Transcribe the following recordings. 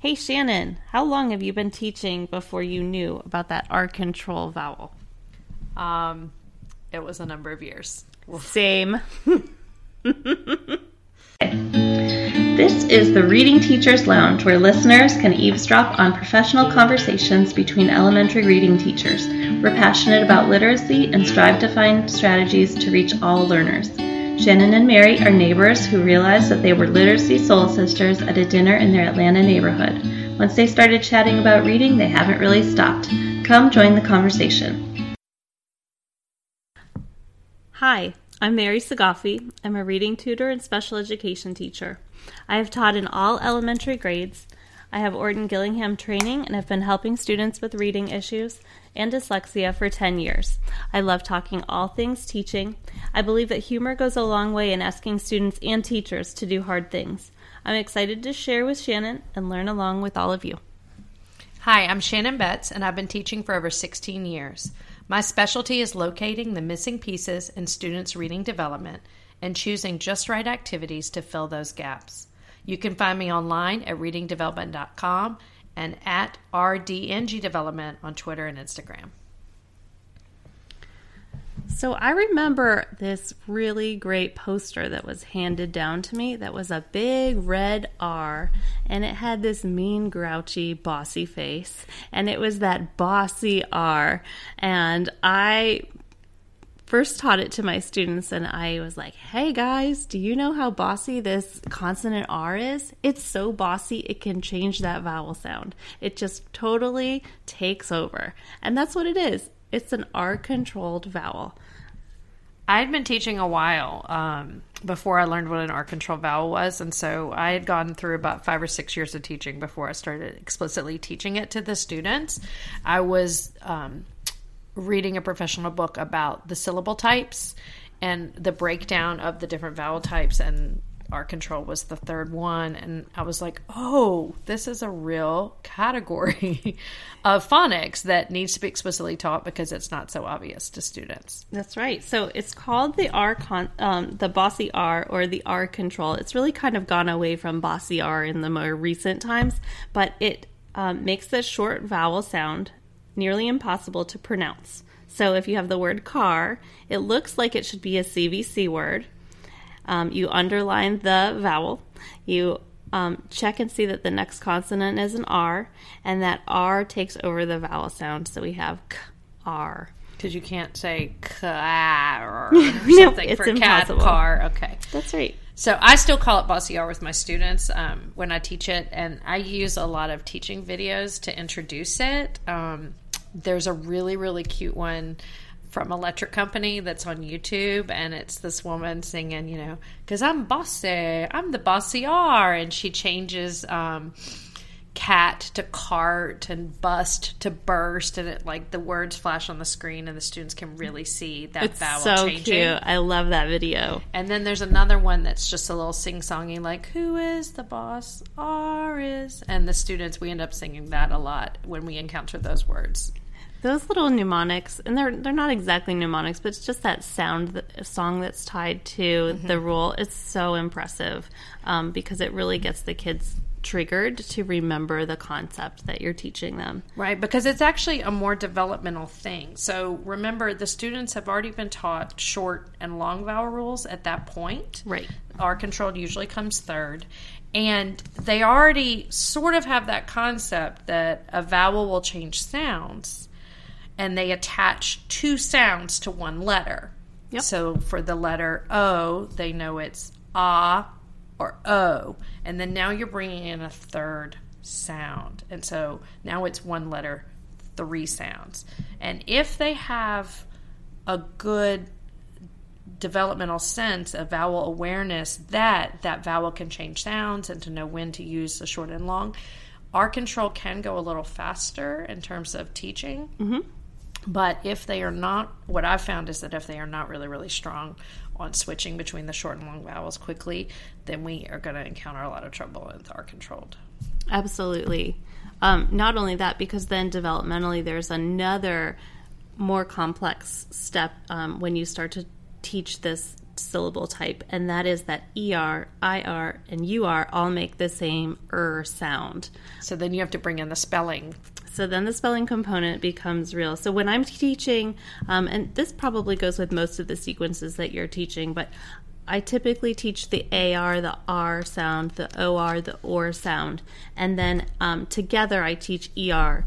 Hey Shannon, how long have you been teaching before you knew about that R control vowel? Um, it was a number of years. Same. This is the Reading Teachers Lounge, where listeners can eavesdrop on professional conversations between elementary reading teachers. We're passionate about literacy and strive to find strategies to reach all learners. Shannon and Mary are neighbors who realized that they were literacy soul sisters at a dinner in their Atlanta neighborhood. Once they started chatting about reading, they haven't really stopped. Come join the conversation. Hi, I'm Mary Sagafi. I'm a reading tutor and special education teacher. I have taught in all elementary grades. I have Orton Gillingham training and have been helping students with reading issues and dyslexia for 10 years. I love talking all things teaching. I believe that humor goes a long way in asking students and teachers to do hard things. I'm excited to share with Shannon and learn along with all of you. Hi, I'm Shannon Betts, and I've been teaching for over 16 years. My specialty is locating the missing pieces in students' reading development and choosing just right activities to fill those gaps. You can find me online at readingdevelopment.com and at rdngdevelopment on Twitter and Instagram. So I remember this really great poster that was handed down to me that was a big red R and it had this mean grouchy bossy face and it was that bossy R and I first taught it to my students and I was like, "Hey guys, do you know how bossy this consonant R is? It's so bossy it can change that vowel sound. It just totally takes over." And that's what it is. It's an R controlled vowel. I'd been teaching a while um, before I learned what an R control vowel was, and so I had gone through about five or six years of teaching before I started explicitly teaching it to the students. I was um, reading a professional book about the syllable types and the breakdown of the different vowel types and R control was the third one. And I was like, oh, this is a real category of phonics that needs to be explicitly taught because it's not so obvious to students. That's right. So it's called the R con, um, the bossy R or the R control. It's really kind of gone away from bossy R in the more recent times, but it um, makes the short vowel sound nearly impossible to pronounce. So if you have the word car, it looks like it should be a CVC word um, you underline the vowel. You um, check and see that the next consonant is an R, and that R takes over the vowel sound. So we have k, R. Because you can't say car or something it's for impossible. cat, car. Okay. That's right. So I still call it bossy R with my students um, when I teach it, and I use a lot of teaching videos to introduce it. Um, there's a really, really cute one from Electric Company that's on YouTube, and it's this woman singing, you know, because I'm bossy, I'm the bossy R, and she changes um, cat to cart and bust to burst, and it like the words flash on the screen, and the students can really see that It's vowel so changing. cute. I love that video. And then there's another one that's just a little sing songy, like, Who is the boss? R is. And the students, we end up singing that a lot when we encounter those words. Those little mnemonics, and they're they're not exactly mnemonics, but it's just that sound that, song that's tied to the rule. It's so impressive um, because it really gets the kids triggered to remember the concept that you're teaching them. Right, because it's actually a more developmental thing. So remember, the students have already been taught short and long vowel rules at that point. Right. R controlled usually comes third. And they already sort of have that concept that a vowel will change sounds and they attach two sounds to one letter. Yep. So for the letter O, they know it's ah or o, and then now you're bringing in a third sound, and so now it's one letter, three sounds. And if they have a good developmental sense of vowel awareness that that vowel can change sounds and to know when to use the short and long, R control can go a little faster in terms of teaching. Mm-hmm. But if they are not, what I've found is that if they are not really, really strong on switching between the short and long vowels quickly, then we are going to encounter a lot of trouble with R controlled. Absolutely. Um, not only that, because then developmentally there's another more complex step um, when you start to teach this syllable type, and that is that ER, IR, and UR all make the same er sound. So then you have to bring in the spelling. So then the spelling component becomes real. So when I'm teaching, um, and this probably goes with most of the sequences that you're teaching, but I typically teach the AR, the R sound, the OR, the OR sound, and then um, together I teach ER,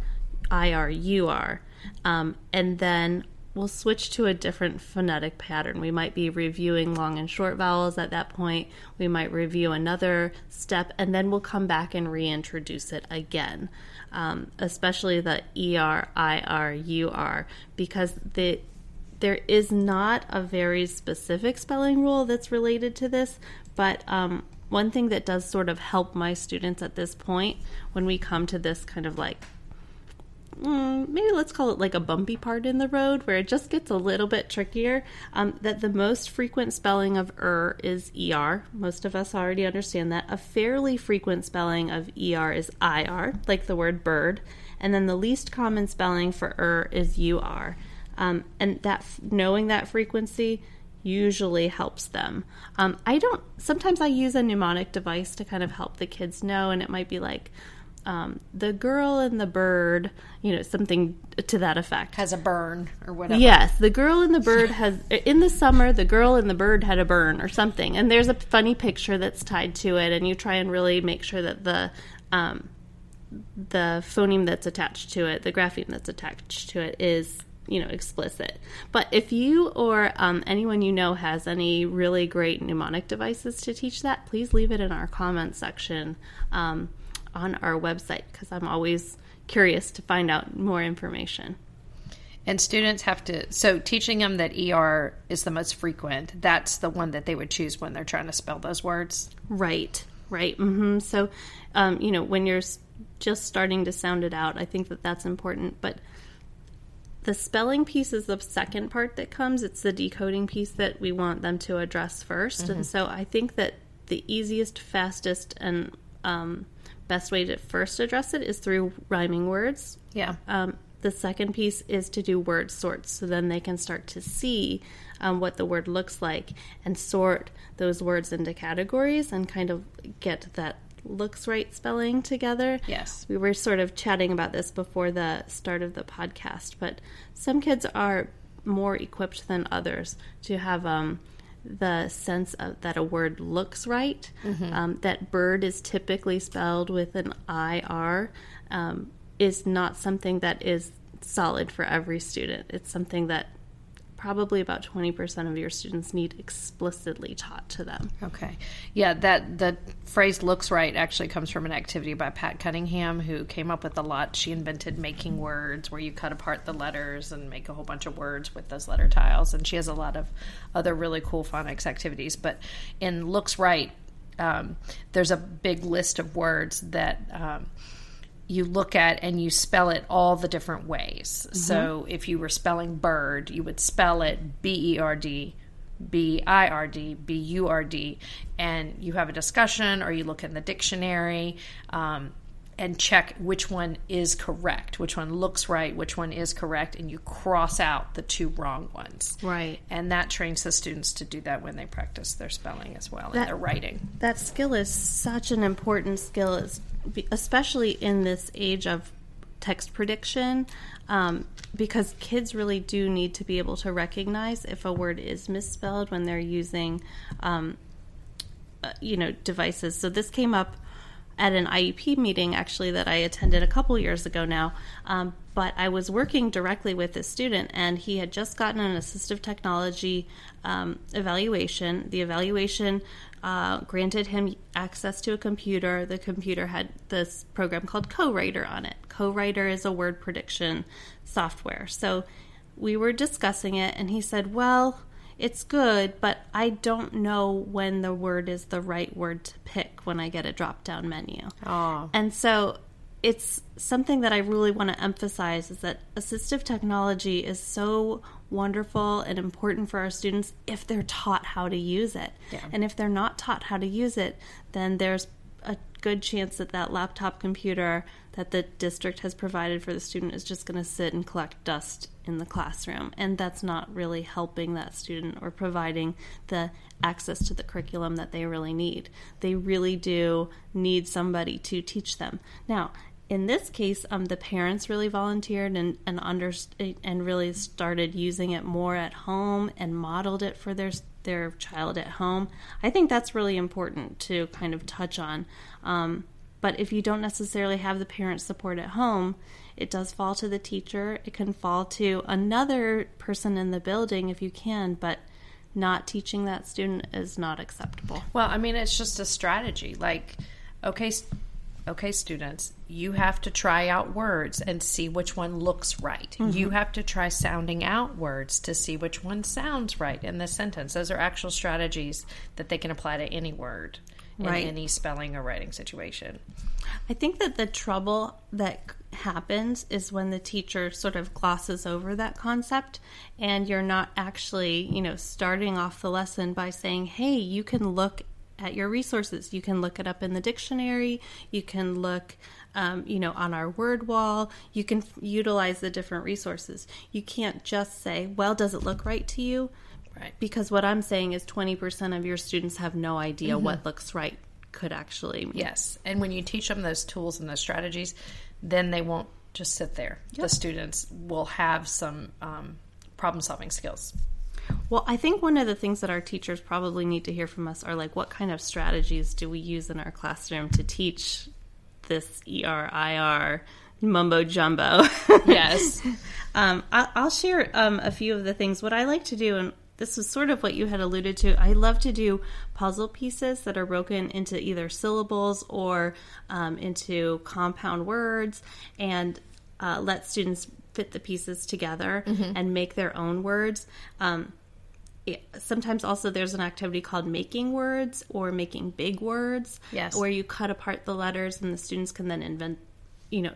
IR, UR. Um, and then we'll switch to a different phonetic pattern. We might be reviewing long and short vowels at that point. We might review another step, and then we'll come back and reintroduce it again, um, especially the ER, IR, UR, because the there is not a very specific spelling rule that's related to this, but um, one thing that does sort of help my students at this point when we come to this kind of like mm, maybe let's call it like a bumpy part in the road where it just gets a little bit trickier. Um, that the most frequent spelling of er is er. Most of us already understand that. A fairly frequent spelling of er is ir, like the word bird. And then the least common spelling for er is ur. Um, and that knowing that frequency usually helps them. Um, I don't. Sometimes I use a mnemonic device to kind of help the kids know, and it might be like um, the girl and the bird, you know, something to that effect. Has a burn or whatever. Yes, the girl and the bird has in the summer. The girl and the bird had a burn or something, and there's a funny picture that's tied to it, and you try and really make sure that the um, the phoneme that's attached to it, the grapheme that's attached to it, is you know explicit. But if you or um, anyone you know has any really great mnemonic devices to teach that, please leave it in our comment section. Um, on our website because I'm always curious to find out more information. And students have to, so teaching them that ER is the most frequent, that's the one that they would choose when they're trying to spell those words. Right, right. Mm-hmm. So, um, you know, when you're just starting to sound it out, I think that that's important. But the spelling piece is the second part that comes. It's the decoding piece that we want them to address 1st mm-hmm. And so I think that the easiest, fastest, and um, best way to first address it is through rhyming words. Yeah. Um, the second piece is to do word sorts so then they can start to see um, what the word looks like and sort those words into categories and kind of get that looks right spelling together. Yes. We were sort of chatting about this before the start of the podcast, but some kids are more equipped than others to have um, the sense of that a word looks right. Mm-hmm. Um, that bird is typically spelled with an IR um, is not something that is solid for every student. It's something that probably about 20% of your students need explicitly taught to them. Okay. Yeah, that the phrase looks right actually comes from an activity by Pat Cunningham who came up with a lot. She invented making words where you cut apart the letters and make a whole bunch of words with those letter tiles and she has a lot of other really cool phonics activities, but in looks right um, there's a big list of words that um, you look at and you spell it all the different ways. Mm-hmm. So if you were spelling bird, you would spell it B E R D, B I R D, B U R D, and you have a discussion or you look in the dictionary. Um, and check which one is correct, which one looks right, which one is correct, and you cross out the two wrong ones. Right. And that trains the students to do that when they practice their spelling as well that, and their writing. That skill is such an important skill, especially in this age of text prediction, um, because kids really do need to be able to recognize if a word is misspelled when they're using, um, uh, you know, devices. So this came up at an IEP meeting actually that I attended a couple years ago now. Um, but I was working directly with this student, and he had just gotten an assistive technology um, evaluation. The evaluation uh, granted him access to a computer. The computer had this program called CoWriter on it. CoWriter is a word prediction software. So we were discussing it, and he said, Well, it's good, but I don't know when the word is the right word to pick when I get a drop down menu. Oh. And so it's something that I really want to emphasize is that assistive technology is so wonderful and important for our students if they're taught how to use it. Yeah. And if they're not taught how to use it, then there's a good chance that that laptop computer that the district has provided for the student is just going to sit and collect dust in the classroom. And that's not really helping that student or providing the access to the curriculum that they really need. They really do need somebody to teach them. Now, in this case, um, the parents really volunteered and and under, and really started using it more at home and modeled it for their their child at home. I think that's really important to kind of touch on. Um, but if you don't necessarily have the parent support at home, it does fall to the teacher. It can fall to another person in the building if you can, but not teaching that student is not acceptable. Well, I mean, it's just a strategy. Like, okay, okay, students, you have to try out words and see which one looks right. Mm-hmm. You have to try sounding out words to see which one sounds right in the sentence. Those are actual strategies that they can apply to any word in right. any spelling or writing situation. I think that the trouble that happens is when the teacher sort of glosses over that concept and you're not actually, you know, starting off the lesson by saying, "Hey, you can look at your resources. You can look it up in the dictionary. You can look, um, you know, on our word wall. You can f- utilize the different resources. You can't just say, well, does it look right to you? Right. Because what I'm saying is 20% of your students have no idea mm-hmm. what looks right could actually mean. Yes. And when you teach them those tools and those strategies, then they won't just sit there. Yep. The students will have some um, problem solving skills. Well, I think one of the things that our teachers probably need to hear from us are like, what kind of strategies do we use in our classroom to teach this ERIR mumbo jumbo? Yes. um, I'll, share um, a few of the things. What I like to do, and this is sort of what you had alluded to, I love to do puzzle pieces that are broken into either syllables or um, into compound words and uh, let students fit the pieces together mm-hmm. and make their own words. Um, sometimes also there's an activity called making words or making big words. Yes. Where you cut apart the letters and the students can then invent, you know,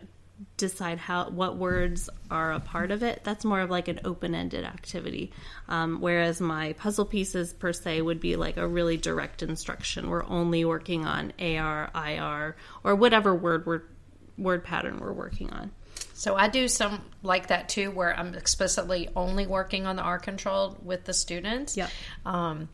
decide how what words are a part of it. That's more of like an open-ended activity. Um, whereas my puzzle pieces per se would be like a really direct instruction. We're only working on AR, IR, or whatever word word word pattern we're working on. So I do some like that too, where I'm explicitly only working on the R control with the students. Yeah. Um,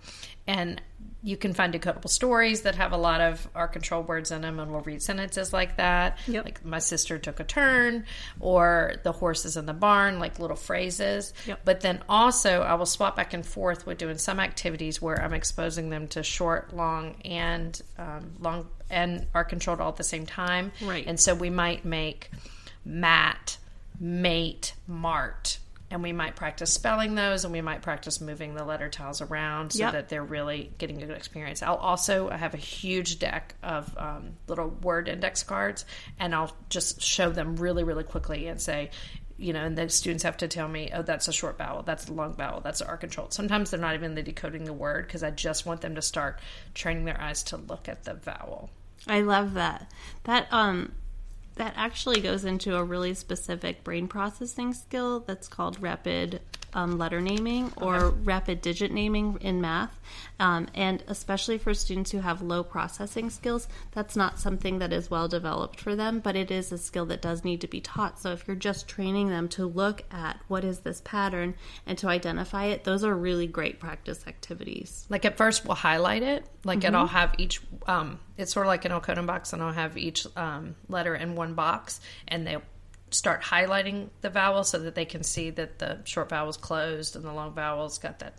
and you can find decodable stories that have a lot of R control words in them, and we'll read sentences like that. Yep. Like my sister took a turn, or the horses in the barn, like little phrases. Yep. But then also, I will swap back and forth with doing some activities where I'm exposing them to short, long, and um, long and R controlled all at the same time. Right. And so we might make mat, mate, mart. And we might practice spelling those and we might practice moving the letter tiles around so yep. that they're really getting a good experience. I'll also have a huge deck of um, little word index cards and I'll just show them really, really quickly and say, you know, and the students have to tell me, oh, that's a short vowel, that's a long vowel, that's R controlled. Sometimes they're not even decoding the word because I just want them to start training their eyes to look at the vowel. I love that. That um that actually goes into a really specific brain processing skill that's called rapid um, letter naming or okay. rapid digit naming in math. Um, and especially for students who have low processing skills, that's not something that is well developed for them, but it is a skill that does need to be taught. So if you're just training them to look at what is this pattern and to identify it, those are really great practice activities. Like at first, we'll highlight it. Like mm-hmm. it'll have each, um, it's sort of like an Elkonin box, and I'll have each um, letter in one box, and they'll start highlighting the vowel so that they can see that the short vowel is closed and the long vowel's got that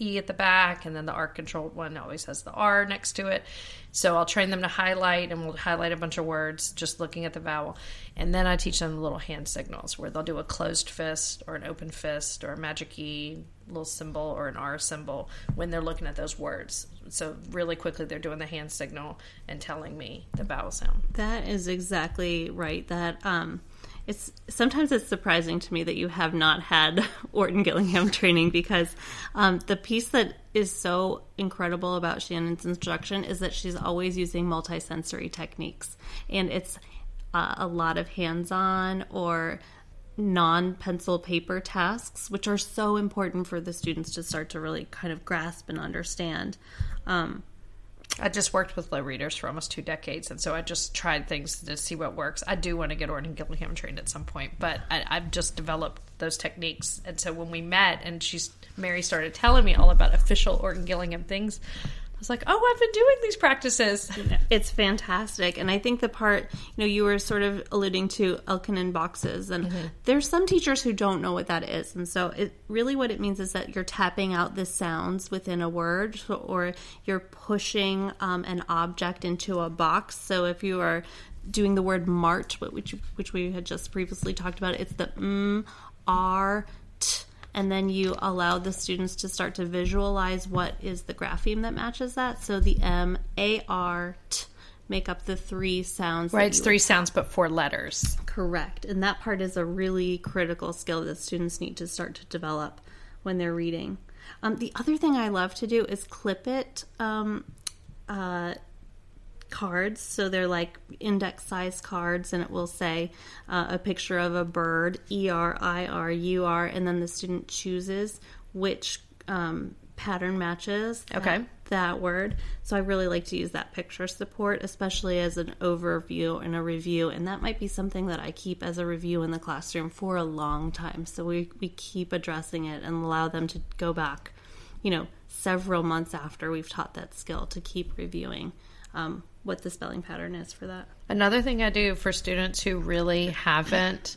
E at the back, and then the R controlled one always has the R next to it. So I'll train them to highlight, and we'll highlight a bunch of words just looking at the vowel. And then I teach them little hand signals where they'll do a closed fist or an open fist or a magic E little symbol or an R symbol when they're looking at those words. So really quickly they're doing the hand signal and telling me the vowel sound. That is exactly right. That um it's sometimes it's surprising to me that you have not had Orton Gillingham training because um, the piece that is so incredible about Shannon's instruction is that she's always using multisensory techniques, and it's uh, a lot of hands-on or non-pencil paper tasks, which are so important for the students to start to really kind of grasp and understand. Um, I just worked with low readers for almost two decades, and so I just tried things to see what works. I do want to get Orton Gillingham trained at some point, but I, I've just developed those techniques. And so when we met, and she's Mary started telling me all about official Orton Gillingham things, was like, "Oh, I've been doing these practices." It's fantastic. And I think the part, you know, you were sort of alluding to Elkonin boxes. And there's some teachers who don't know what that is. And so it really what it means is that you're tapping out the sounds within a word or you're pushing um, an object into a box. So if you are doing the word march, which which we had just previously talked about, it's the m, r, and then you allow the students to start to visualize what is the grapheme that matches that. So the M, A, R, T make up the three sounds. Right, it's three sounds but four letters. Correct. And that part is a really critical skill that students need to start to develop when they're reading. Um, the other thing I love to do is clip it um, uh, cards. So they're like index size cards, and it will say uh, a picture of a bird, E R I R U R, and then the student chooses which um, pattern matches that- Okay. that word. So I really like to use that picture support, especially as an overview and a review. And that might be something that I keep as a review in the classroom for a long time. So we, we keep addressing it and allow them to go back, you know, several months after we've taught that skill to keep reviewing um, what the spelling pattern is for that. Another thing I do for students who really haven't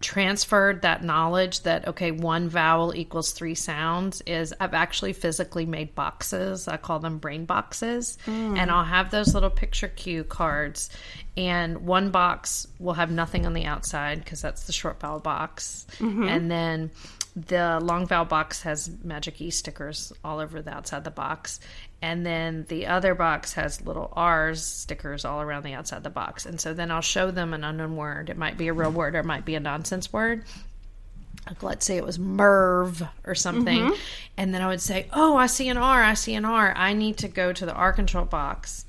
transferred that knowledge that okay one vowel equals three sounds is i've actually physically made boxes. I call them brain boxes. And i'll have those little picture cue cards. And one box will have nothing on the outside because that's the short vowel box. And then the long vowel box has magic e stickers all over the outside of the box and then the other box has little r's stickers all around the outside of the box. And so then i'll show them an unknown word. It might be a real word or it might be a nonsense word. Like let's say it was merv or something. And then i would say oh i see an r i see an r. I need to go to the r control box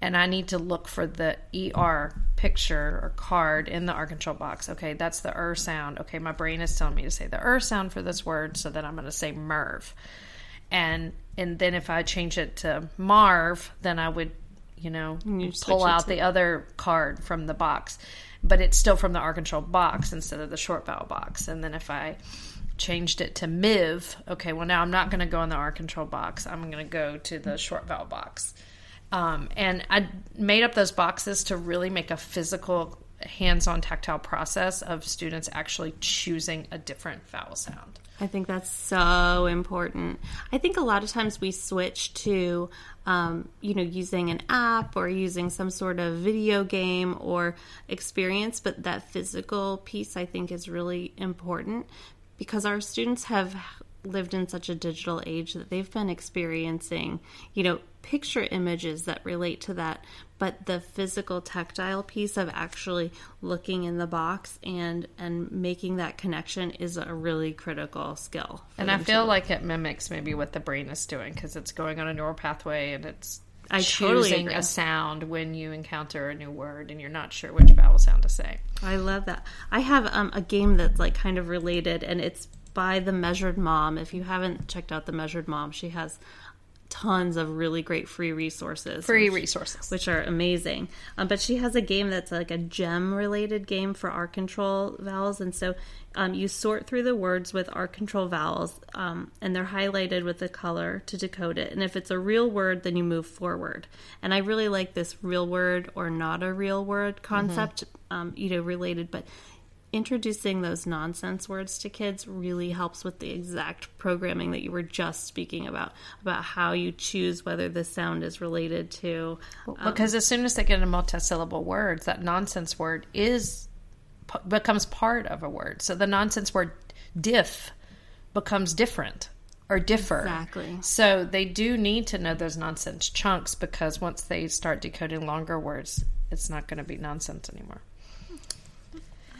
and i need to look for the er picture or card in the r control box. Okay that's the er sound. Okay my brain is telling me to say the er sound for this word so then i'm going to say merv. And and then if i change it to marv then i would you know you pull out the other card from the box. But it's still from the r control box instead of the short vowel box. And then if i changed it to miv okay well now i'm not going to go in the r control box. I'm going to go to the short vowel box. Um, and i made up those boxes to really make a physical hands-on tactile process of students actually choosing a different vowel sound I think that's so important. I think a lot of times we switch to, um, you know, using an app or using some sort of video game or experience, but that physical piece I think is really important because our students have lived in such a digital age that they've been experiencing, you know, picture images that relate to that, but the physical tactile piece of actually looking in the box and and making that connection is a really critical skill. and i feel like it mimics maybe what the brain is doing because it's going on a neural pathway and it's I totally choosing agree. a sound when you encounter a new word and you're not sure which vowel sound to say I love that. I have um, a game that's like kind of related, and it's by the Measured Mom. If you haven't checked out the Measured Mom, she has tons of really great free resources. free which- resources which are amazing. Um, but she has a game that's like a gem related game for R control vowels. And so um, you sort through the words with R control vowels, um, and they're highlighted with the color to decode it. And if it's a real word, then you move forward. And I really like this real word or not a real word concept, um, you know, related, but introducing those nonsense words to kids really helps with the exact programming that you were just speaking about about how you choose whether the sound is related to um, because as soon as they get a multisyllable words that nonsense word is p- becomes part of a word. So the nonsense word diff becomes different or differ. Exactly. so they do need to know those nonsense chunks because once they start decoding longer words it's not going to be nonsense anymore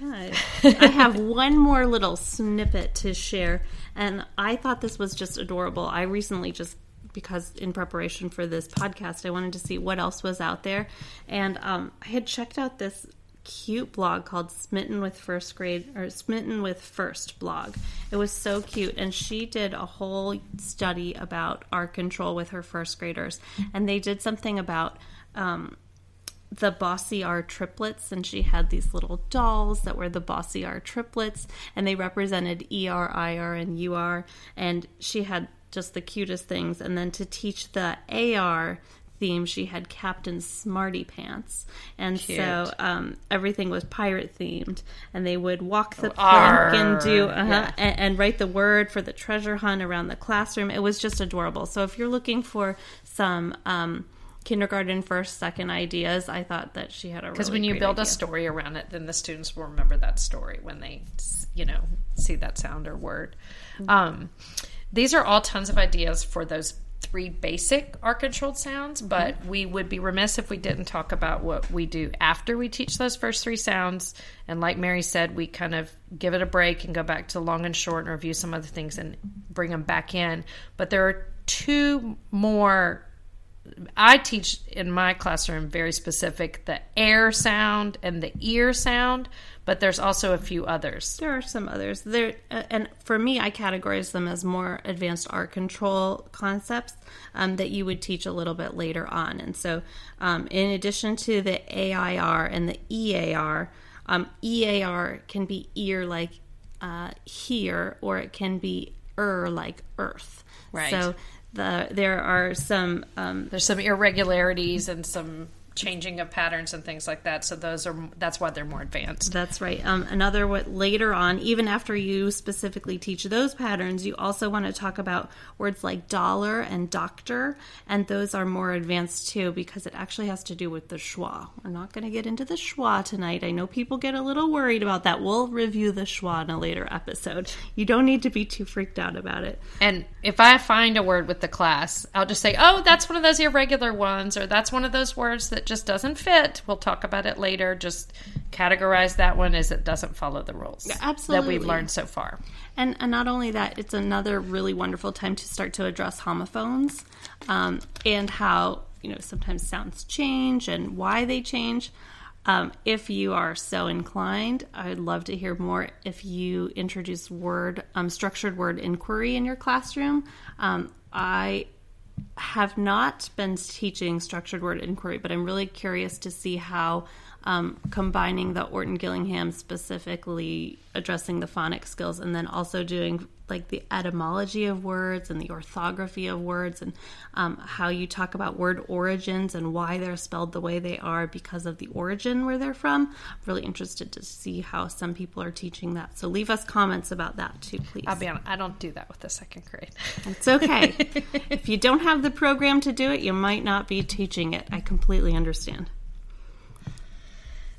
I I have one more little snippet to share, and I thought this was just adorable. I recently just because in preparation for this podcast, I wanted to see what else was out there, and um, I had checked out this cute blog called Smitten with First Grade or Smitten with First blog. It was so cute. And she did a whole study about R control with her first graders. And they did something about um, the Bossy R triplets, and she had these little dolls that were the Bossy R triplets, and they represented ER, IR, and UR. And she had just the cutest things. And then to teach the AR theme, she had Captain Smarty Pants. And Cute. so um, everything was pirate themed. And they would walk the Oh, plank and do, uh-huh, yeah. and, and write the word for the treasure hunt around the classroom. It was just adorable. So if you're looking for some um, kindergarten first, second ideas, I thought that she had a Because really when you build a story around it, then the students will remember that story when they, you know, see that sound or word. Mm-hmm. Um, these are all tons of ideas for those three basic R controlled sounds, Mm-hmm. but we would be remiss if we didn't talk about what we do after we teach those first three sounds. And like Mary said, we kind of give it a break and go back to long and short and review some other things and bring them back in. But there are two more I teach in my classroom very specific the air sound and the ear sound, but there's also a few others. There are some others. There, uh, and for me, I categorize them as more advanced R control concepts um, that you would teach a little bit later on. And so, um, in addition to the AIR and the EAR, um, EAR can be ear like uh, here, or it can be er like earth. Right. So the there are some um, There's some irregularities and some changing of patterns and things like that. So those are that's why they're more advanced. That's right. Um, another what later on, even after you specifically teach those patterns, you also want to talk about words like dollar and doctor, and those are more advanced too because it actually has to do with the schwa. We're not going to get into the schwa tonight. I know people get a little worried about that. We'll review the schwa in a later episode. You don't need to be too freaked out about it. And if I find a word with the class, I'll just say, "Oh, that's one of those irregular ones," or "That's one of those words that just doesn't fit." We'll talk about it later. Just categorize that one as it doesn't follow the rules that absolutely. we've learned so far. And, and not only that, it's another really wonderful time to start to address homophones um, and how you know sometimes sounds change and why they change. Um, if you are so inclined, I'd love to hear more. If you introduce word um, structured word inquiry in your classroom, um, I have not been teaching structured word inquiry, but I'm really curious to see how um, combining the Orton Gillingham specifically addressing the phonics skills and then also doing like the etymology of words and the orthography of words and um, how you talk about word origins and why they're spelled the way they are because of the origin where they're from. I'm really interested to see how some people are teaching that. So leave us comments about that too, please. I'll be honest, I don't do that with the second grade. It's okay. if you don't have the program to do it, you might not be teaching it. I completely understand.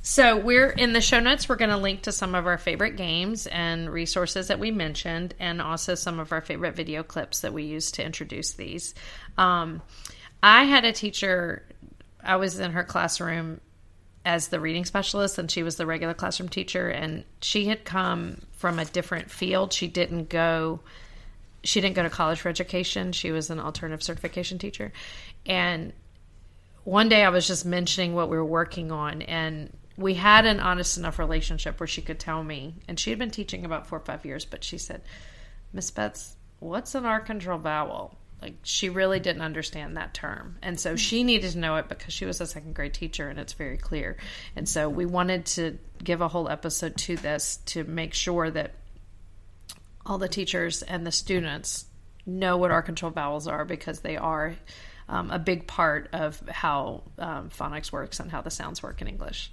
So we're in the show notes. We're going to link to some of our favorite games and resources that we mentioned, and also some of our favorite video clips that we use to introduce these. Um, I had a teacher. I was in her classroom as the reading specialist, and she was the regular classroom teacher. And she had come from a different field. She didn't go. She didn't go to college for education. She was an alternative certification teacher, and one day I was just mentioning what we were working on, and we had an honest enough relationship where she could tell me, and she had been teaching about four or five years, but she said, Miss Betts, what's an control vowel? Like, she really didn't understand that term. And so she needed to know it because she was a second grade teacher, and it's very clear. And so we wanted to give a whole episode to this to make sure that all the teachers and the students know what control vowels are because they are um, a big part of how um, phonics works and how the sounds work in English.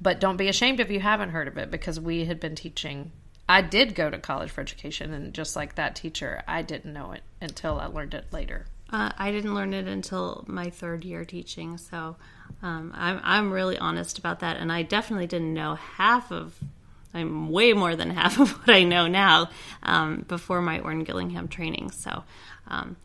But don't be ashamed if you haven't heard of it because we had been teaching. I did go to college for education, and just like that teacher, I didn't know it until I learned it later. Uh, I didn't learn it until my third year teaching, so um, I'm, I'm really honest about that. And I definitely didn't know half of, I'm way more than half of what I know now um, before my Orton Gillingham training. So, um,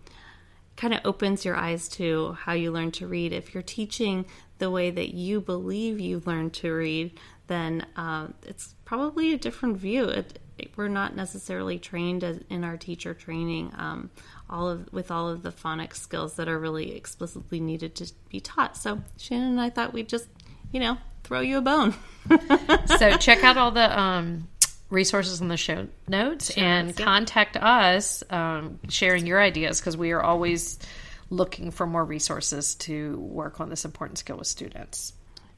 kind of opens your eyes to how you learn to read. If you're teaching the way that you believe you learned to read, then um, it's probably a different view. It, it, we're not necessarily trained as, in our teacher training um, all of with all of the phonics skills that are really explicitly needed to be taught. So Shannon and I thought we'd just, you know, throw you a bone. so check out all the um, resources in the show notes and notes, yeah. contact us um, sharing your ideas because we are always looking for more resources to work on this important skill with students.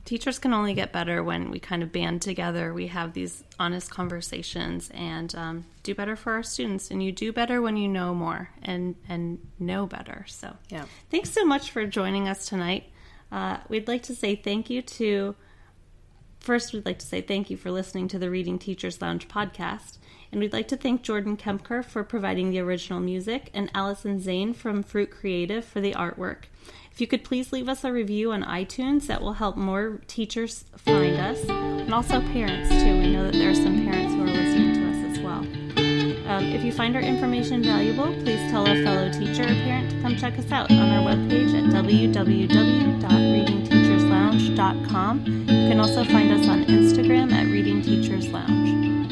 Teachers can only get better when we kind of band together. We have these honest conversations and um, do better for our students. And you do better when you know more and and know better. So Yeah. thanks so much for joining us tonight. Uh, we'd like to say thank you to First, we'd like to say thank you for listening to the Reading Teachers Lounge podcast. And we'd like to thank Jordan Kempker for providing the original music and Allison Zane from Fruit Creative for the artwork. If you could please leave us a review on iTunes, that will help more teachers find us and also parents too. We know that there are some parents who are listening to us as well. Um, if you find our information valuable, please tell a fellow teacher or parent to come check us out on our webpage at www.readingteacherslounge.com. You can also find us on Instagram at Reading Teachers Lounge.